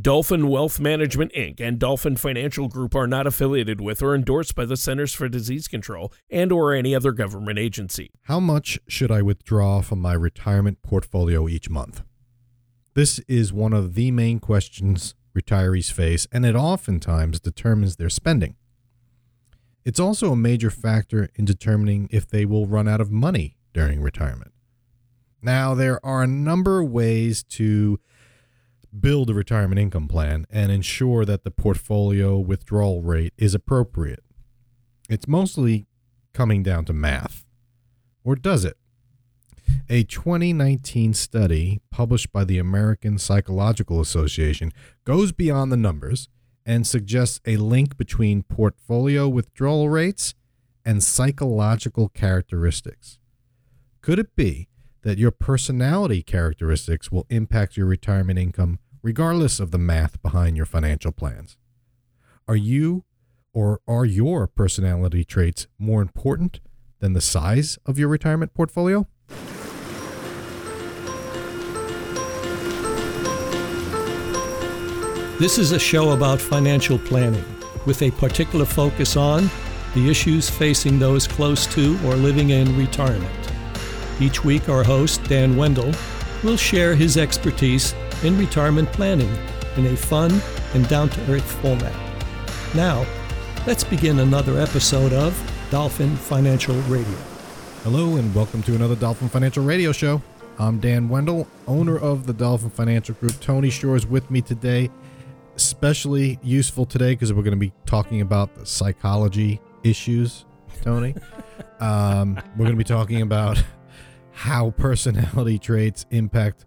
Dolphin Wealth Management Inc. and Dolphin Financial Group are not affiliated with or endorsed by the Centers for Disease Control and or any other government agency. How much should I withdraw from my retirement portfolio each month? This is one of the main questions retirees face, and it oftentimes determines their spending. It's also a major factor in determining if they will run out of money during retirement. Now, there are a number of ways to build a retirement income plan and ensure that the portfolio withdrawal rate is appropriate. It's mostly coming down to math. Or does it? A 2019 study published by the American Psychological Association goes beyond the numbers and suggests a link between portfolio withdrawal rates and psychological characteristics. Could it be that your personality characteristics will impact your retirement income regardless of the math behind your financial plans. Are you or are your personality traits more important than the size of your retirement portfolio? This is a show about financial planning with a particular focus on the issues facing those close to or living in retirement. Each week, our host, Dan Wendell, will share his expertise in retirement planning in a fun and down to earth format. Now, let's begin another episode of Dolphin Financial Radio. Hello, and welcome to another Dolphin Financial Radio show. I'm Dan Wendell, owner of the Dolphin Financial Group. Tony Shore is with me today. Especially useful today because we're going to be talking about the psychology issues, Tony. um, we're going to be talking about how personality traits impact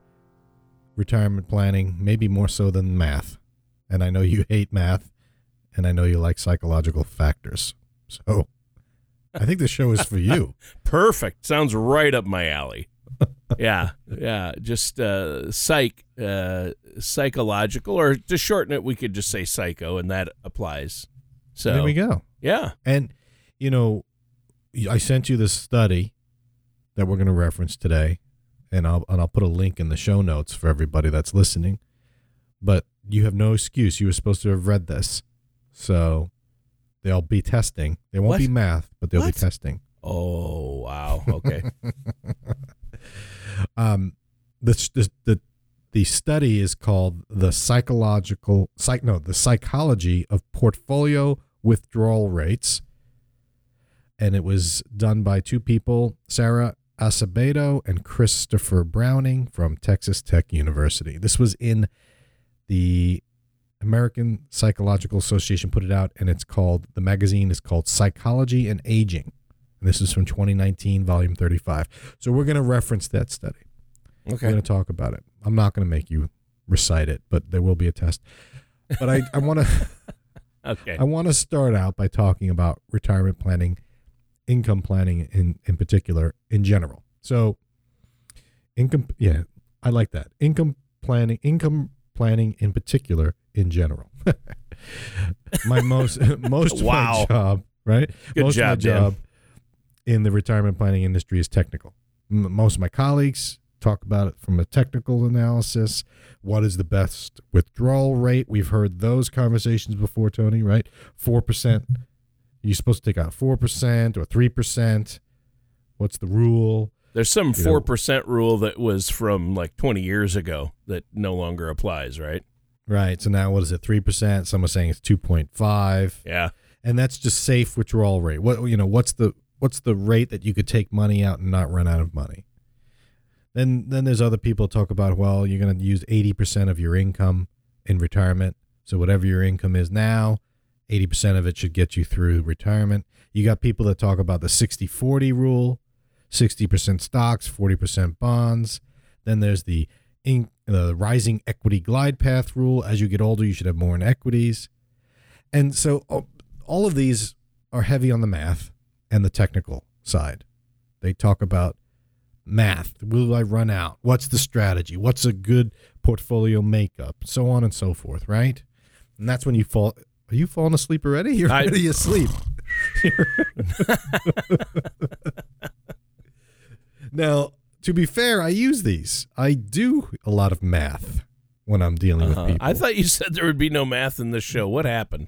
retirement planning, maybe more so than math. And I know you hate math, and I know you like psychological factors. So I think the show is for you. Perfect. Sounds right up my alley. yeah, yeah. Just uh, psych, uh, psychological, or to shorten it, we could just say psycho, and that applies. So there we go. Yeah, and you know, I sent you this study that we're going to reference today, and I'll and I'll put a link in the show notes for everybody that's listening. But you have no excuse. You were supposed to have read this, so they'll be testing. They won't What? be math, but they'll What? be testing. Oh wow. Okay. Um, the the the the study is called the psychological psych no the psychology of portfolio withdrawal rates, and it was done by two people, Sarah Asebedo and Christopher Browning from Texas Tech University. This was in the American Psychological Association put it out, and it's called the magazine is called Psychology and Aging. And this is from 2019, volume 35. So we're going to reference that study. Okay. We're going to talk about it. I'm not going to make you recite it, but there will be a test. But I, I want to Okay. I want to start out by talking about retirement planning, income planning in in particular in general. So income yeah, I like that. Income planning income planning in particular in general. my most most Wow. my job, right? Good most job, of my Dan. job in the retirement planning industry is technical. Most of my colleagues talk about it from a technical analysis. What is the best withdrawal rate? We've heard those conversations before, Tony, right? 4%. You're supposed to take out 4% or 3%. What's the rule? There's some You four percent rule that was from like 20 years ago that no longer applies, right? Right. So now what is it? 3%. Some are saying it's 2.5. Yeah. and that's just safe withdrawal rate. What you know, what's the what's the rate that you could take money out and not run out of money? Then then there's other people talk about well, you're going to use 80% of your income in retirement. So whatever your income is now, 80% of it should get you through retirement. You got people that talk about the 60/40 rule, 60% stocks, 40% bonds. Then there's the in, the rising equity glide path rule. As you get older, you should have more in equities. And so oh, all of these are heavy on the math and the technical side. They talk about math. Will I run out? What's the strategy? What's a good portfolio makeup? So on and so forth, right? And that's when you fall. Are you falling asleep already? You're I- already asleep. now, to be fair, I use these. I do a lot of math when I'm dealing Uh-huh. with people. I thought you said there would be no math in this show. What happened?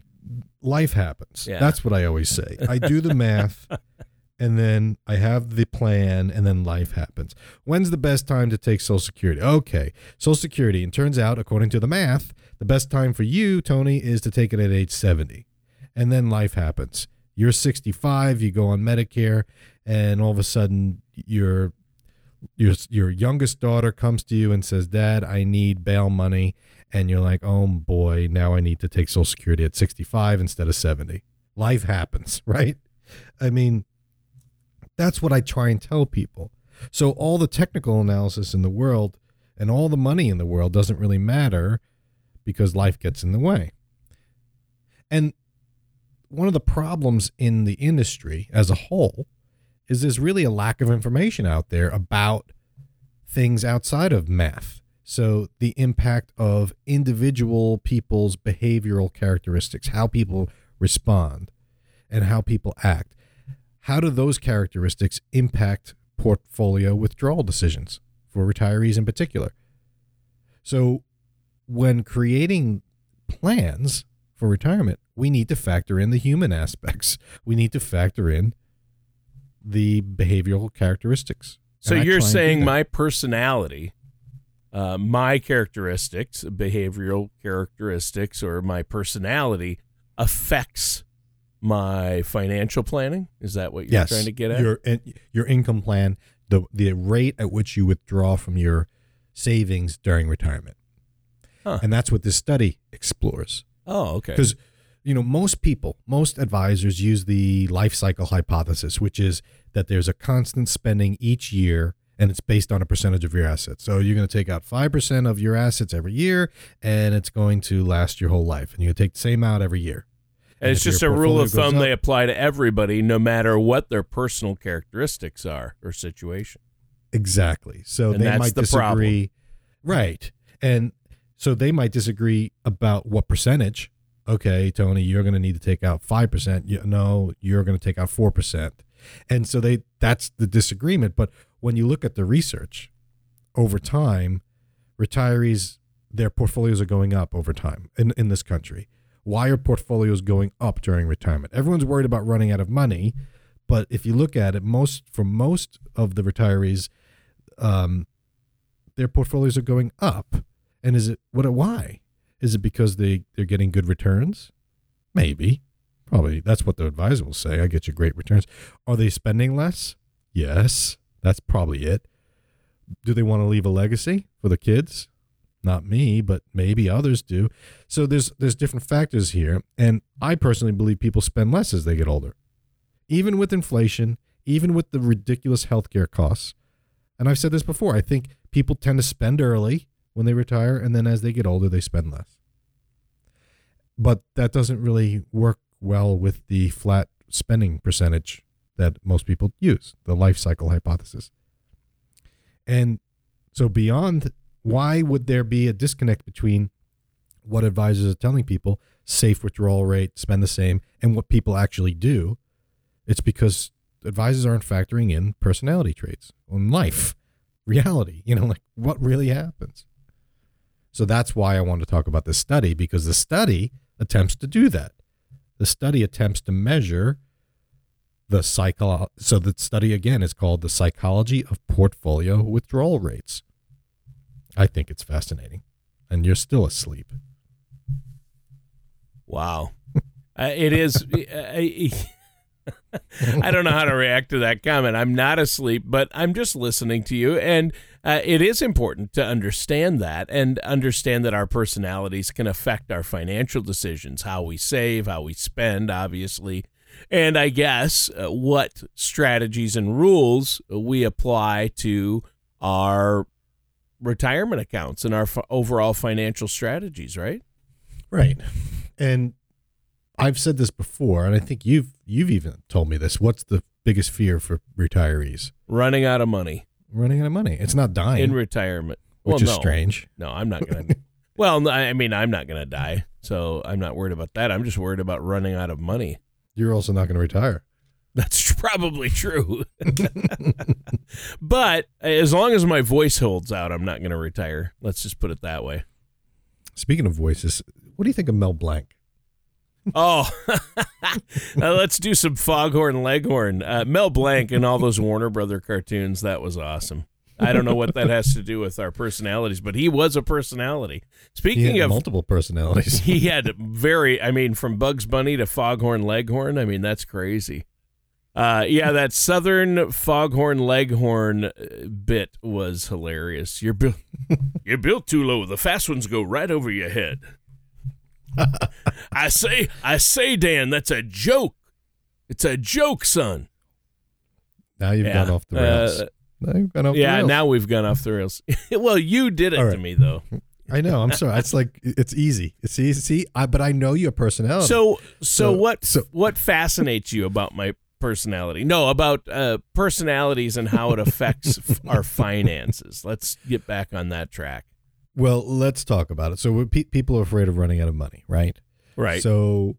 life happens. Yeah. That's what I always say. I do the math and then I have the plan and then life happens. When's the best time to take Social Security? Okay. Social Security. And turns out, according to the math, the best time for you, Tony, is to take it at age 70. And then life happens. You're 65, you go on Medicare, and all of a sudden your your your youngest daughter comes to you and says, "Dad, I need bail money." And you're like, "Oh boy, now I need to take Social Security at 65 instead of 70." Life happens, right? I mean, that's what I try and tell people. So all the technical analysis in the world and all the money in the world doesn't really matter because life gets in the way. And one of the problems in the industry as a whole is there's really a lack of information out there about things outside of math. So the impact of individual people's behavioral characteristics, how people respond and how people act. How do those characteristics impact portfolio withdrawal decisions for retirees in particular? So when creating plans for retirement, we need to factor in the human aspects. We need to factor in the behavioral characteristics. So you're try and do saying my personality, uh, my characteristics, behavioral characteristics, or my personality affects my financial planning? Is that what you're yes, trying to get at? Your your income plan, the the rate at which you withdraw from your savings during retirement, Huh. and that's what this study explores. oh, okay. Because you know most people, most advisors use the life cycle hypothesis, which is that there's a constant spending each year. And it's based on a percentage of your assets. So you're going to take out 5% of your assets every year, and it's going to last your whole life. And you take the same out every year. And it's just a rule of thumb they apply to everybody, no matter what their personal characteristics are or situation. Exactly. So And they might the problem. disagree. Right. And so they might disagree about what percentage. Okay, Tony, you're going to need to take out 5%. You, no, you're going to take out 4%. And so they that's the disagreement, but when you look at the research over time, retirees their portfolios are going up over time in in this country. Why are portfolios going up during retirement? Everyone's worried about running out of money, but if you look at it, most for most of the retirees, um, their portfolios are going up. And is it what? Why? Is it because they they're getting good returns? Maybe, probably. That's what the advisor will say. I get you great returns. Are they spending less? Yes, that's probably it. Do they want to leave a legacy for the kids? Not me, but maybe others do. So there's there's different factors here, and I personally believe people spend less as they get older, even with inflation, even with the ridiculous healthcare costs. And I've said this before. I think people tend to spend early when they retire, and then as they get older, they spend less. But that doesn't really work well with the flat spending percentage that most people use, the life cycle hypothesis. And so, beyond why would there be a disconnect between what advisors are telling people, safe withdrawal rate, spend the same, and what people actually do? It's because advisors aren't factoring in personality traits on life, reality, you know, like what really happens. So that's why I want to talk about this study because the study attempts to do that. The study attempts to measure the psycho so the study again is called the psychology of portfolio withdrawal rates. I think it's fascinating. And you're still asleep. Wow. Uh, it is. I, I don't know how to react to that comment. I'm not asleep, but I'm just listening to you. And uh, it is important to understand that and understand that our personalities can affect our financial decisions, how we save, how we spend, obviously. And I guess uh, what strategies and rules we apply to our retirement accounts and our f- overall financial strategies, right? Right. And I've said this before, and I think you've you've even told me this. What's the biggest fear for retirees? Running out of money. Running out of money. It's not dying, in retirement. which well, is no. strange. No, I'm not gonna. well, I mean, I'm not gonna die, so I'm not worried about that. I'm just worried about running out of money. You're also not going to retire. That's probably true. but as long as my voice holds out, I'm not gonna retire. Let's just put it that way. Speaking of voices, what do you think of Mel Blanc? Oh, uh, let's do some Foghorn Leghorn. Uh, Mel Blanc and all those Warner Brother cartoons. That was awesome. I don't know what that has to do with our personalities, but he was a personality. Speaking He had of multiple personalities. he had very i mean from bugs bunny to foghorn leghorn i mean that's crazy uh, yeah that southern foghorn leghorn uh, bit was hilarious you're built you're built too low the fast ones go right over your head i say i say dan that's a joke it's a joke son now you've Yeah. gone off the rails. Uh, now you've gone off the yeah now we've gone off the rails well you did it All to me though I know. I'm sorry. It's like it's easy. It's easy. See, I, but I know your personality. So, so, So- what so- what fascinates you about my personality? No, about uh, personalities and how it affects our finances. Let's get back on that track. Well, let's talk about it. So pe- people are afraid of running out of money, right? Right. So,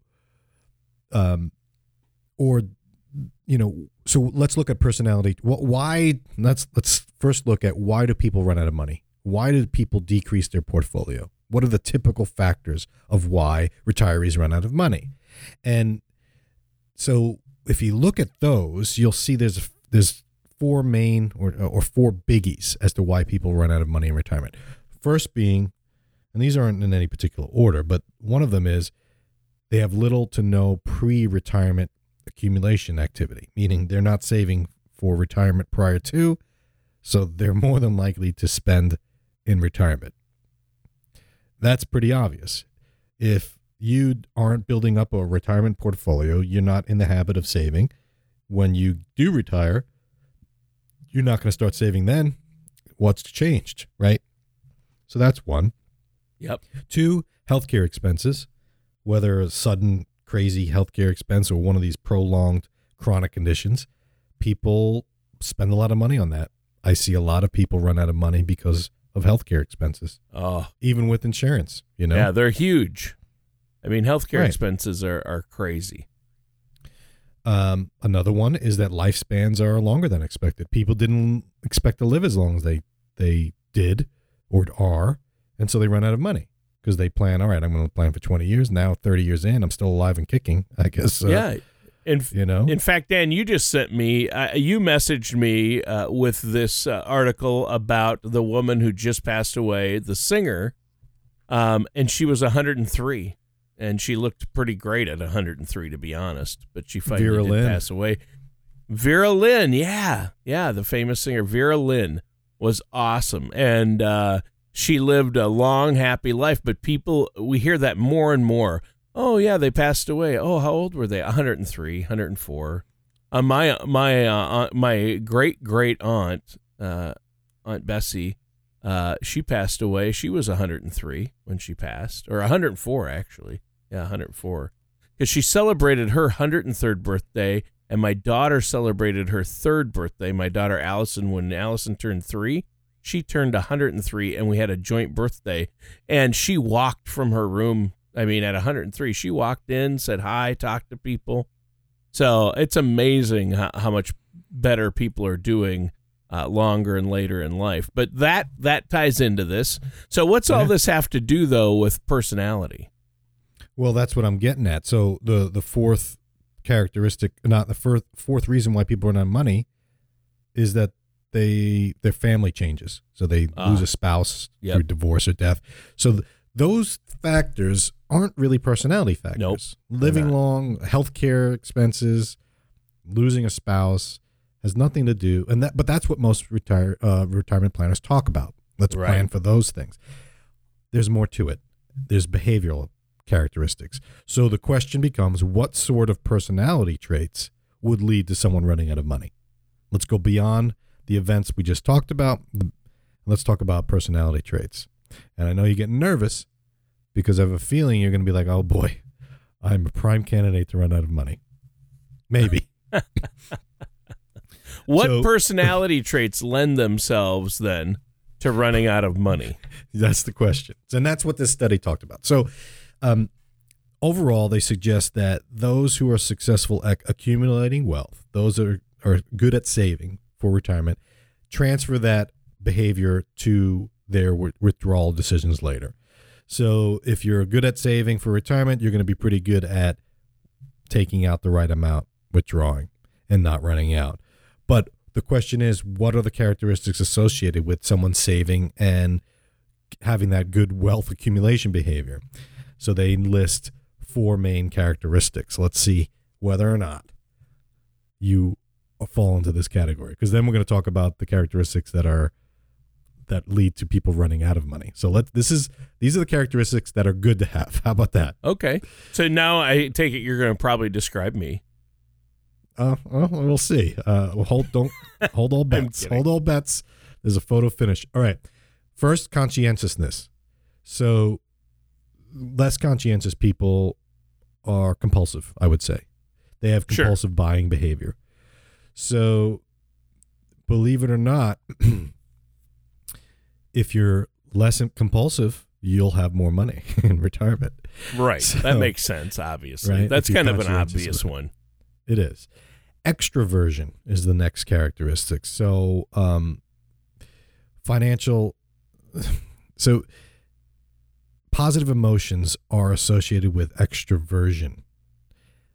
um, or you know, so let's look at personality. Wh- Why? Let's let's first look at why do people run out of money? Why do people decrease their portfolio? What are the typical factors of why retirees run out of money? And so, if you look at those, you'll see there's there's four main or or four biggies as to why people run out of money in retirement. First being, and these aren't in any particular order, but one of them is they have little to no pre-retirement accumulation activity, meaning they're not saving for retirement prior to, so they're more than likely to spend in retirement. That's pretty obvious. If you aren't building up a retirement portfolio, you're not in the habit of saving. When you do retire, you're not going to start saving then. What's changed, right? So that's one. yep. Two, healthcare expenses, whether a sudden crazy healthcare expense or one of these prolonged chronic conditions, people spend a lot of money on that. I see a lot of people run out of money because of healthcare expenses, Oh, even with insurance, you know? yeah, they're huge. I mean, healthcare Right. expenses are, are crazy. Um, another one is that lifespans are longer than expected. People didn't expect to live as long as they they did or are, and so they run out of money because they plan. All right, I'm going to plan for 20 years. Now, 30 years in, I'm still alive and kicking. I guess. uh, yeah. In, you know. In fact, Dan, you just sent me, uh, you messaged me uh, with this uh, article about the woman who just passed away, the singer, um, and she was 103, and she looked pretty great at 103, to be honest. But she finally Vera did Lynn. pass away. Vera Lynn, yeah, yeah, the famous singer Vera Lynn was awesome, and uh, she lived a long, happy life. But people, we hear that more and more. Oh yeah, they passed away. Oh, how old were they? 103, 104. Uh, my my uh, aunt, my great great aunt, uh, Aunt Bessie, uh, she passed away. She was 103 when she passed, or 104 actually. Yeah, 104. Because she celebrated her 103rd birthday, and my daughter celebrated her third birthday. My daughter Allison, when Allison turned three, she turned 103, and we had a joint birthday. And she walked from her room. I mean, at 103, she walked in, said hi, talked to people. So it's amazing how, how much better people are doing uh, longer and later in life. But that that ties into this. So what's all this have to do though with personality? Well, that's what I'm getting at. So the the fourth characteristic, not the fourth fourth reason why people run out of money, is that they their family changes. So they Ah. lose a spouse Yep. through divorce or death. So th- those factors aren't really personality factors. Nope, Living long, healthcare expenses, losing a spouse has nothing to do, and that. But that's what most retire uh, retirement planners talk about. Let's Right. plan for those things. There's more to it. There's behavioral characteristics. So the question becomes what sort of personality traits would lead to someone running out of money? Let's go beyond the events we just talked about. Let's talk about personality traits. And I know you're getting nervous because I have a feeling you're going to be like, oh boy, I'm a prime candidate to run out of money. Maybe. What So- personality traits lend themselves then to running out of money? That's the question. And that's what this study talked about. So, um, overall, they suggest that those who are successful at accumulating wealth, those are, are good at saving for retirement, transfer that behavior to their wi- withdrawal decisions later. So if you're good at saving for retirement, you're going to be pretty good at taking out the right amount, withdrawing, and not running out. But the question is, what are the characteristics associated with someone saving and having that good wealth accumulation behavior? So they list four main characteristics. Let's see whether or not you fall into this category because then we're going to talk about the characteristics that are that lead to people running out of money. So let this is these are the characteristics that are good to have. How about that? Okay. So now I take it you're going to probably describe me. Uh, well, we'll see. Uh, well, hold don't hold all bets. hold all bets. There's a photo finish. All right. First, conscientiousness. So less conscientious people are compulsive. I would say they have Sure. compulsive buying behavior. So believe it or not, if you're less compulsive, you'll have more money in retirement. Right. So- that makes sense, obviously. Right, That's kind of an obvious one. It is. Extroversion is the next characteristic. So, um, financial. So, positive emotions are associated with extroversion.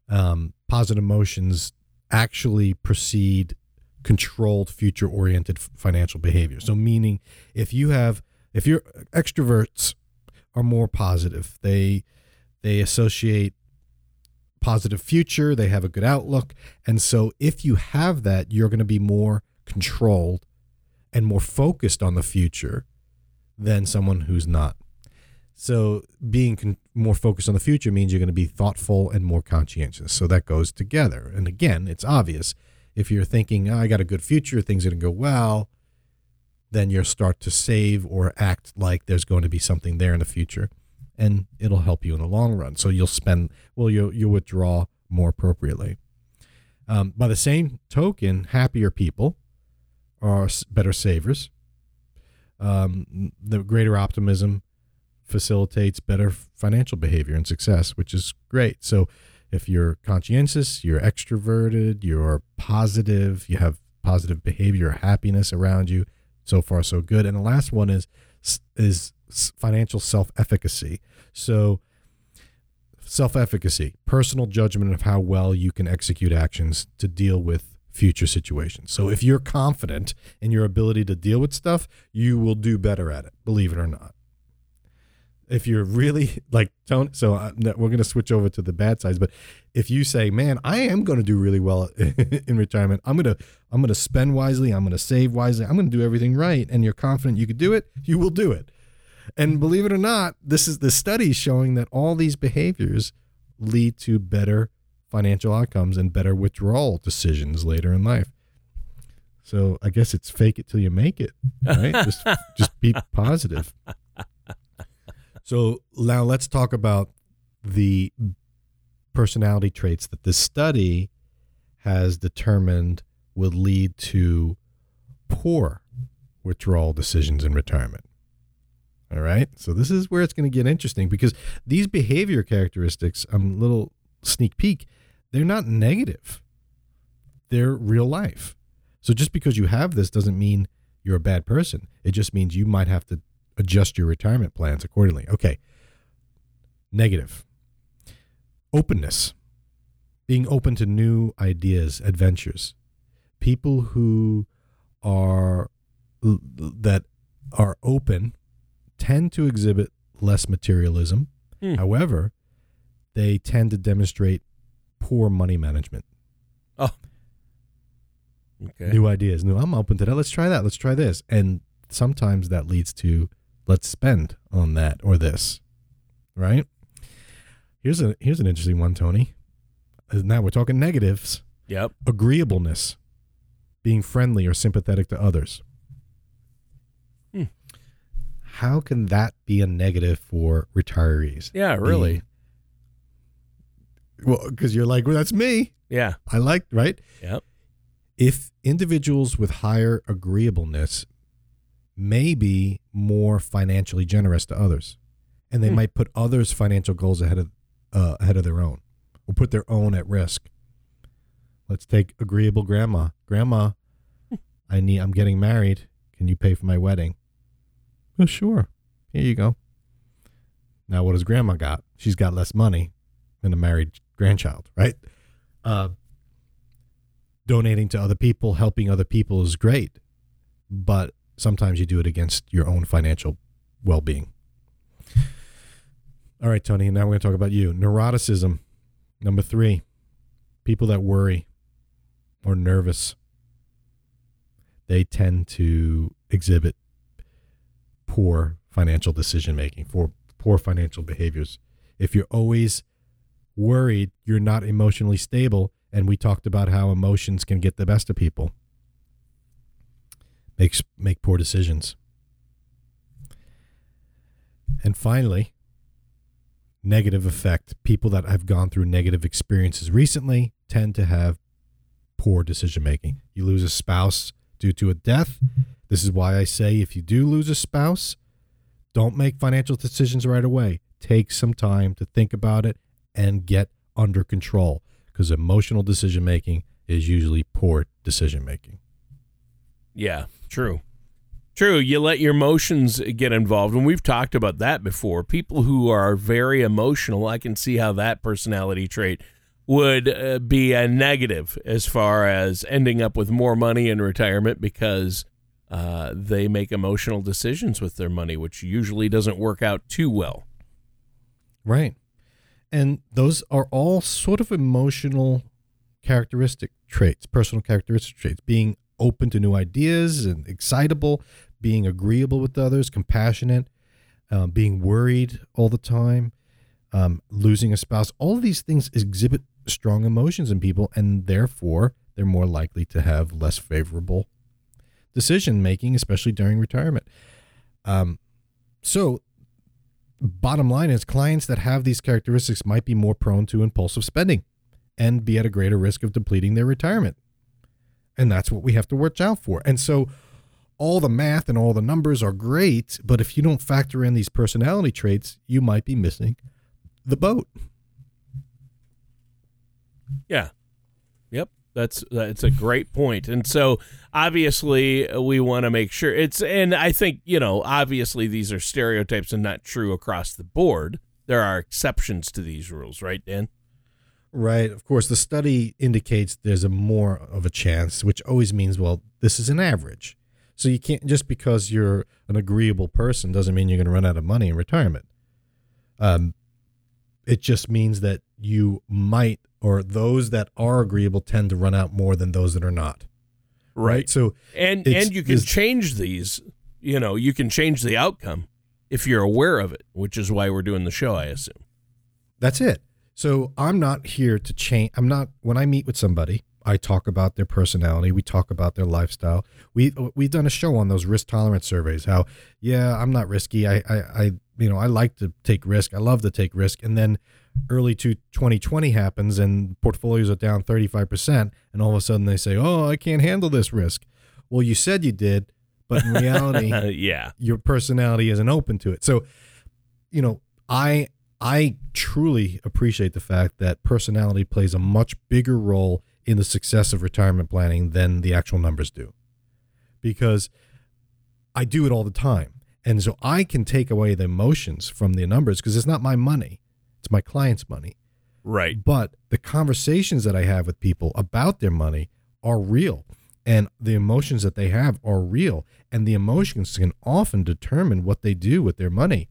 Um, positive emotions actually precede controlled future oriented financial behavior. So, meaning if you have, if your extroverts are more positive, they, they associate positive future, they have a good outlook. And so if you have that, you're going to be more controlled and more focused on the future than someone who's not. So being con- more focused on the future means you're going to be thoughtful and more conscientious. So that goes together. And again, it's obvious if you're thinking, "Oh, I got a good future, things are going to go well, then you'll start to save or act like there's going to be something there in the future and it'll help you in the long run. So you'll spend, well, you'll, you'll withdraw more appropriately. Um, by the same token, happier people are better savers. Um, the greater optimism facilitates better financial behavior and success, which is great. So if you're conscientious, you're extroverted, you're positive, you have positive behavior, happiness around you, so far so good. And the last one is is financial self-efficacy. So self-efficacy, personal judgment of how well you can execute actions to deal with future situations. So if you're confident in your ability to deal with stuff, you will do better at it, believe it or not. If you're really like Tony, so uh, we're going to switch over to the bad sides. But if you say, "Man, I am going to do really well in retirement. I'm going to, I'm going to spend wisely. I'm going to save wisely. I'm going to do everything right," and you're confident you could do it, you will do it. And believe it or not, this is the studies showing that all these behaviors lead to better financial outcomes and better withdrawal decisions later in life. So I guess it's fake it till you make it, right? just just be positive. So now let's talk about the personality traits that this study has determined would lead to poor withdrawal decisions in retirement. All right. So this is where it's going to get interesting because these behavior characteristics, a um, little sneak peek, they're not negative. They're real life. So just because you have this doesn't mean you're a bad person. It just means you might have to adjust your retirement plans accordingly. Okay. Negative. Openness. Being open to new ideas, adventures. People who are that are open tend to exhibit less materialism. Hmm. However, they tend to demonstrate poor money management. Oh. Okay. New ideas. New, I'm open to that. Let's try that. Let's try this. And sometimes that leads to let's spend on that or this. Right? Here's a here's an interesting one, Tony. Now we're talking negatives. Yep. Agreeableness. Being friendly or sympathetic to others. Hmm. How can that be a negative for retirees? Yeah, really. Being- well, because you're like, well, that's me. Yeah. I like, right? Yep. if individuals with higher agreeableness may be more financially generous to others. And they Hmm. might put others financial goals ahead of uh, ahead of their own or put their own at risk. Let's take agreeable grandma. Grandma i need i'm getting married. Can you pay for my wedding? Oh sure. Here you go. Now, what does grandma got? She's got less money than a married grandchild, right? Uh, donating to other people, helping other people is great, but sometimes you do it against your own financial well being. All right, Tony, now we're going to talk about you. Neuroticism. Number three, people that worry or nervous, they tend to exhibit poor financial decision making, for poor financial behaviors. If you're always worried, you're not emotionally stable. And we talked about how emotions can get the best of people. Makes make poor decisions. And finally, negative affect. People that have gone through negative experiences recently tend to have poor decision making. You lose a spouse due to a death. This is why I say if you do lose a spouse, don't make financial decisions right away. Take some time to think about it and get under control because emotional decision making is usually poor decision making. Yeah, true. True, you let your emotions get involved, and we've talked about that before. People who are very emotional, I can see how that personality trait would uh, be a negative as far as ending up with more money in retirement because uh, they make emotional decisions with their money, which usually doesn't work out too well. Right. And those are all sort of emotional characteristic traits, personal characteristic traits, being open to new ideas and excitable, being agreeable with others, compassionate, um, being worried all the time, um, losing a spouse. All of these things exhibit strong emotions in people, and therefore they're more likely to have less favorable decision making, especially during retirement. Um, so, bottom line is clients that have these characteristics might be more prone to impulsive spending and be at a greater risk of depleting their retirement. And that's what we have to watch out for. And so all the math and all the numbers are great, but if you don't factor in these personality traits, you might be missing the boat. Yeah. Yep. That's that's a great point. And so obviously we want to make sure it's and I think, you know, obviously these are stereotypes and not true across the board. There are exceptions to these rules, right, Dan? Right. Of course, the study indicates there's a more of a chance, which always means, well, this is an average. So you can't just because you're an agreeable person doesn't mean you're going to run out of money in retirement. Um, it just means that you might, or those that are agreeable tend to run out more than those that are not. Right. So and and you can change these. You know, you can change the outcome if you're aware of it, which is why we're doing the show. I assume. That's it. So I'm not here to change. I'm not when I meet with somebody. I talk about their personality. We talk about their lifestyle. We we've done a show on those risk tolerance surveys. How yeah, I'm not risky. I I, I you know I like to take risk. I love to take risk. And then early to 2020 happens and portfolios are down 35 percent, and all of a sudden they say, oh, I can't handle this risk. Well, you said you did, but in reality, yeah, your personality isn't open to it. So, you know, I I truly appreciate the fact that personality plays a much bigger role in the success of retirement planning than the actual numbers do. Because I do it all the time. And so I can take away the emotions from the numbers because it's not my money, it's my client's money. Right. But the conversations that I have with people about their money are real. And the emotions that they have are real. And the emotions can often determine what they do with their money.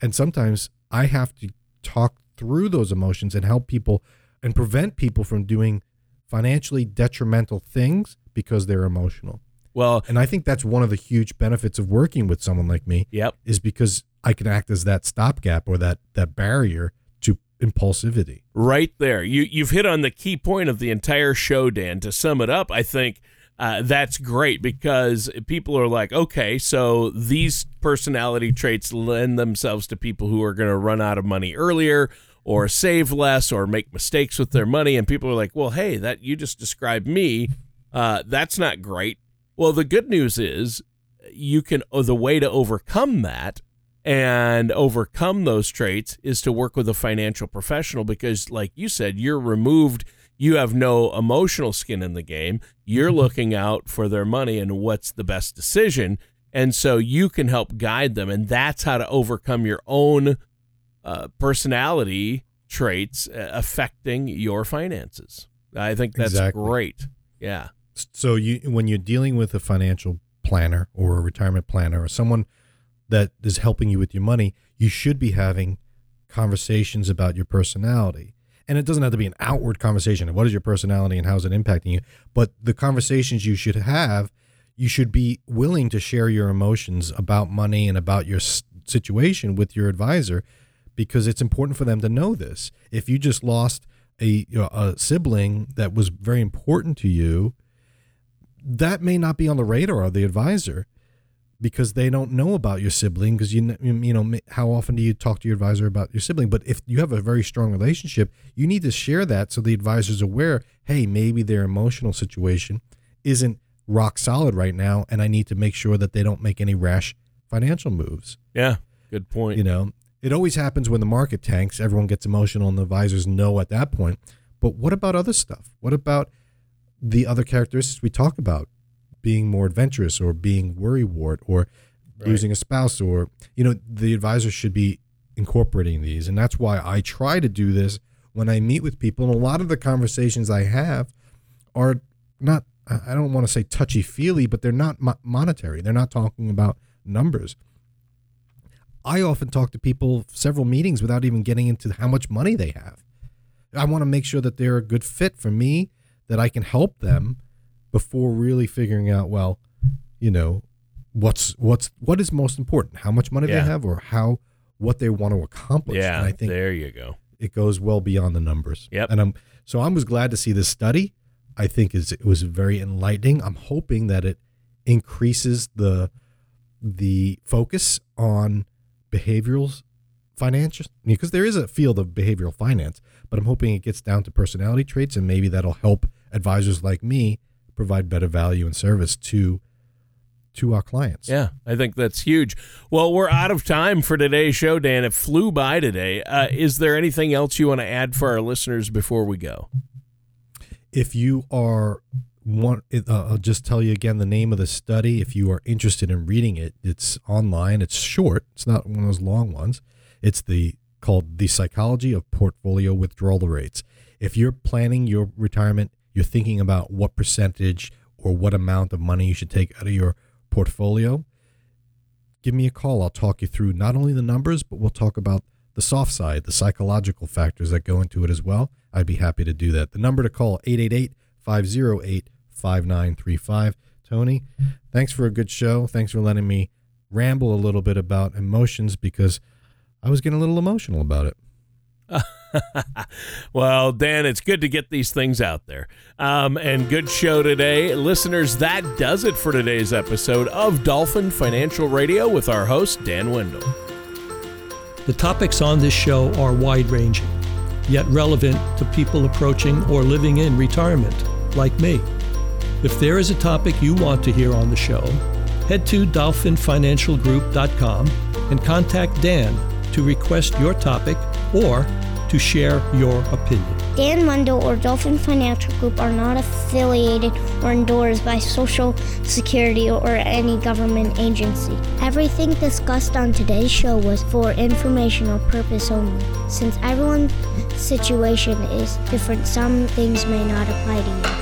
And sometimes I have to talk through those emotions and help people and prevent people from doing financially detrimental things because they're emotional. Well, and I think that's one of the huge benefits of working with someone like me. Yep. Is because I can act as that stopgap or that that barrier to impulsivity. Right there. You you've hit on the key point of the entire show, Dan. To sum it up, I think uh, that's great because people are like, okay, so these personality traits lend themselves to people who are going to run out of money earlier or save less or make mistakes with their money. And people are like, well, hey, that you just described me. Uh, that's not great. Well, the good news is you can, oh, the way to overcome that and overcome those traits is to work with a financial professional because, like you said, you're removed you have no emotional skin in the game. You're mm-hmm. looking out for their money and what's the best decision. And so you can help guide them. And that's how to overcome your own uh, personality traits uh, affecting your finances. I think that's Exactly. great. Yeah. So you when you're dealing with a financial planner or a retirement planner or someone that is helping you with your money, you should be having conversations about your personality. And it doesn't have to be an outward conversation of what is your personality and how is it impacting you, but the conversations you should have, you should be willing to share your emotions about money and about your situation with your advisor because it's important for them to know this. If you just lost a, you know, a sibling that was very important to you, that may not be on the radar of the advisor because they don't know about your sibling because you you know how often do you talk to your advisor about your sibling but if you have a very strong relationship you need to share that so the advisor's aware hey maybe their emotional situation isn't rock solid right now and I need to make sure that they don't make any rash financial moves Yeah. Good point. you know, it always happens when the market tanks. Everyone gets emotional, and the advisors know at that point. But what about other stuff? What about the other characteristics we talk about? Being more adventurous, or being worrywart or Right. losing a spouse, or you know, the advisor should be incorporating these, and that's why I try to do this when I meet with people. And a lot of the conversations I have are not. I don't want to say touchy feely, but they're not mo- monetary. They're not talking about numbers. I often talk to people several meetings without even getting into how much money they have. I want to make sure that they're a good fit for me, that I can help them before really figuring out, well, you know, what's what's what is most important, how much money Yeah. they have or how what they want to accomplish. yeah. and I think there you go. it goes well beyond the numbers. Yep. And I'm so I was glad to see this study. I think is it was very enlightening. I'm hoping that it increases the the focus on behavioral financial because there is a field of behavioral finance, but I'm hoping it gets down to personality traits and maybe that'll help advisors like me provide better value and service to to our clients. Yeah, I think that's huge. Well, we're out of time for today's show, Dan. It flew by today. Uh, is there anything else you want to add for our listeners before we go? if you are want uh, I'll just tell you again the name of the study if you are interested in reading it it's online it's short it's not one of those long ones it's the called the psychology of portfolio withdrawal rates if you're planning your retirement you're thinking about what percentage or what amount of money you should take out of your portfolio give me a call i'll talk you through not only the numbers but we'll talk about the soft side the psychological factors that go into it as well I'd be happy to do that. The number to call 888-508-5935. Tony, thanks for a good show. Thanks for letting me ramble a little bit about emotions because I was getting a little emotional about it. well, Dan, it's good to get these things out there. Um, and good show today. Listeners, that does it for today's episode of Dolphin Financial Radio with our host, Dan Wendell. The topics on this show are wide ranging, yet relevant to people approaching or living in retirement, like me. If there is a topic you want to hear on the show, head to dolphinfinancialgroup.com and contact Dan to request your topic or to share your opinion. Dan Wendell or Dolphin Financial Group are not affiliated or endorsed by Social Security or any government agency. Everything discussed on today's show was for informational purpose only. Since everyone's situation is different, some things may not apply to you.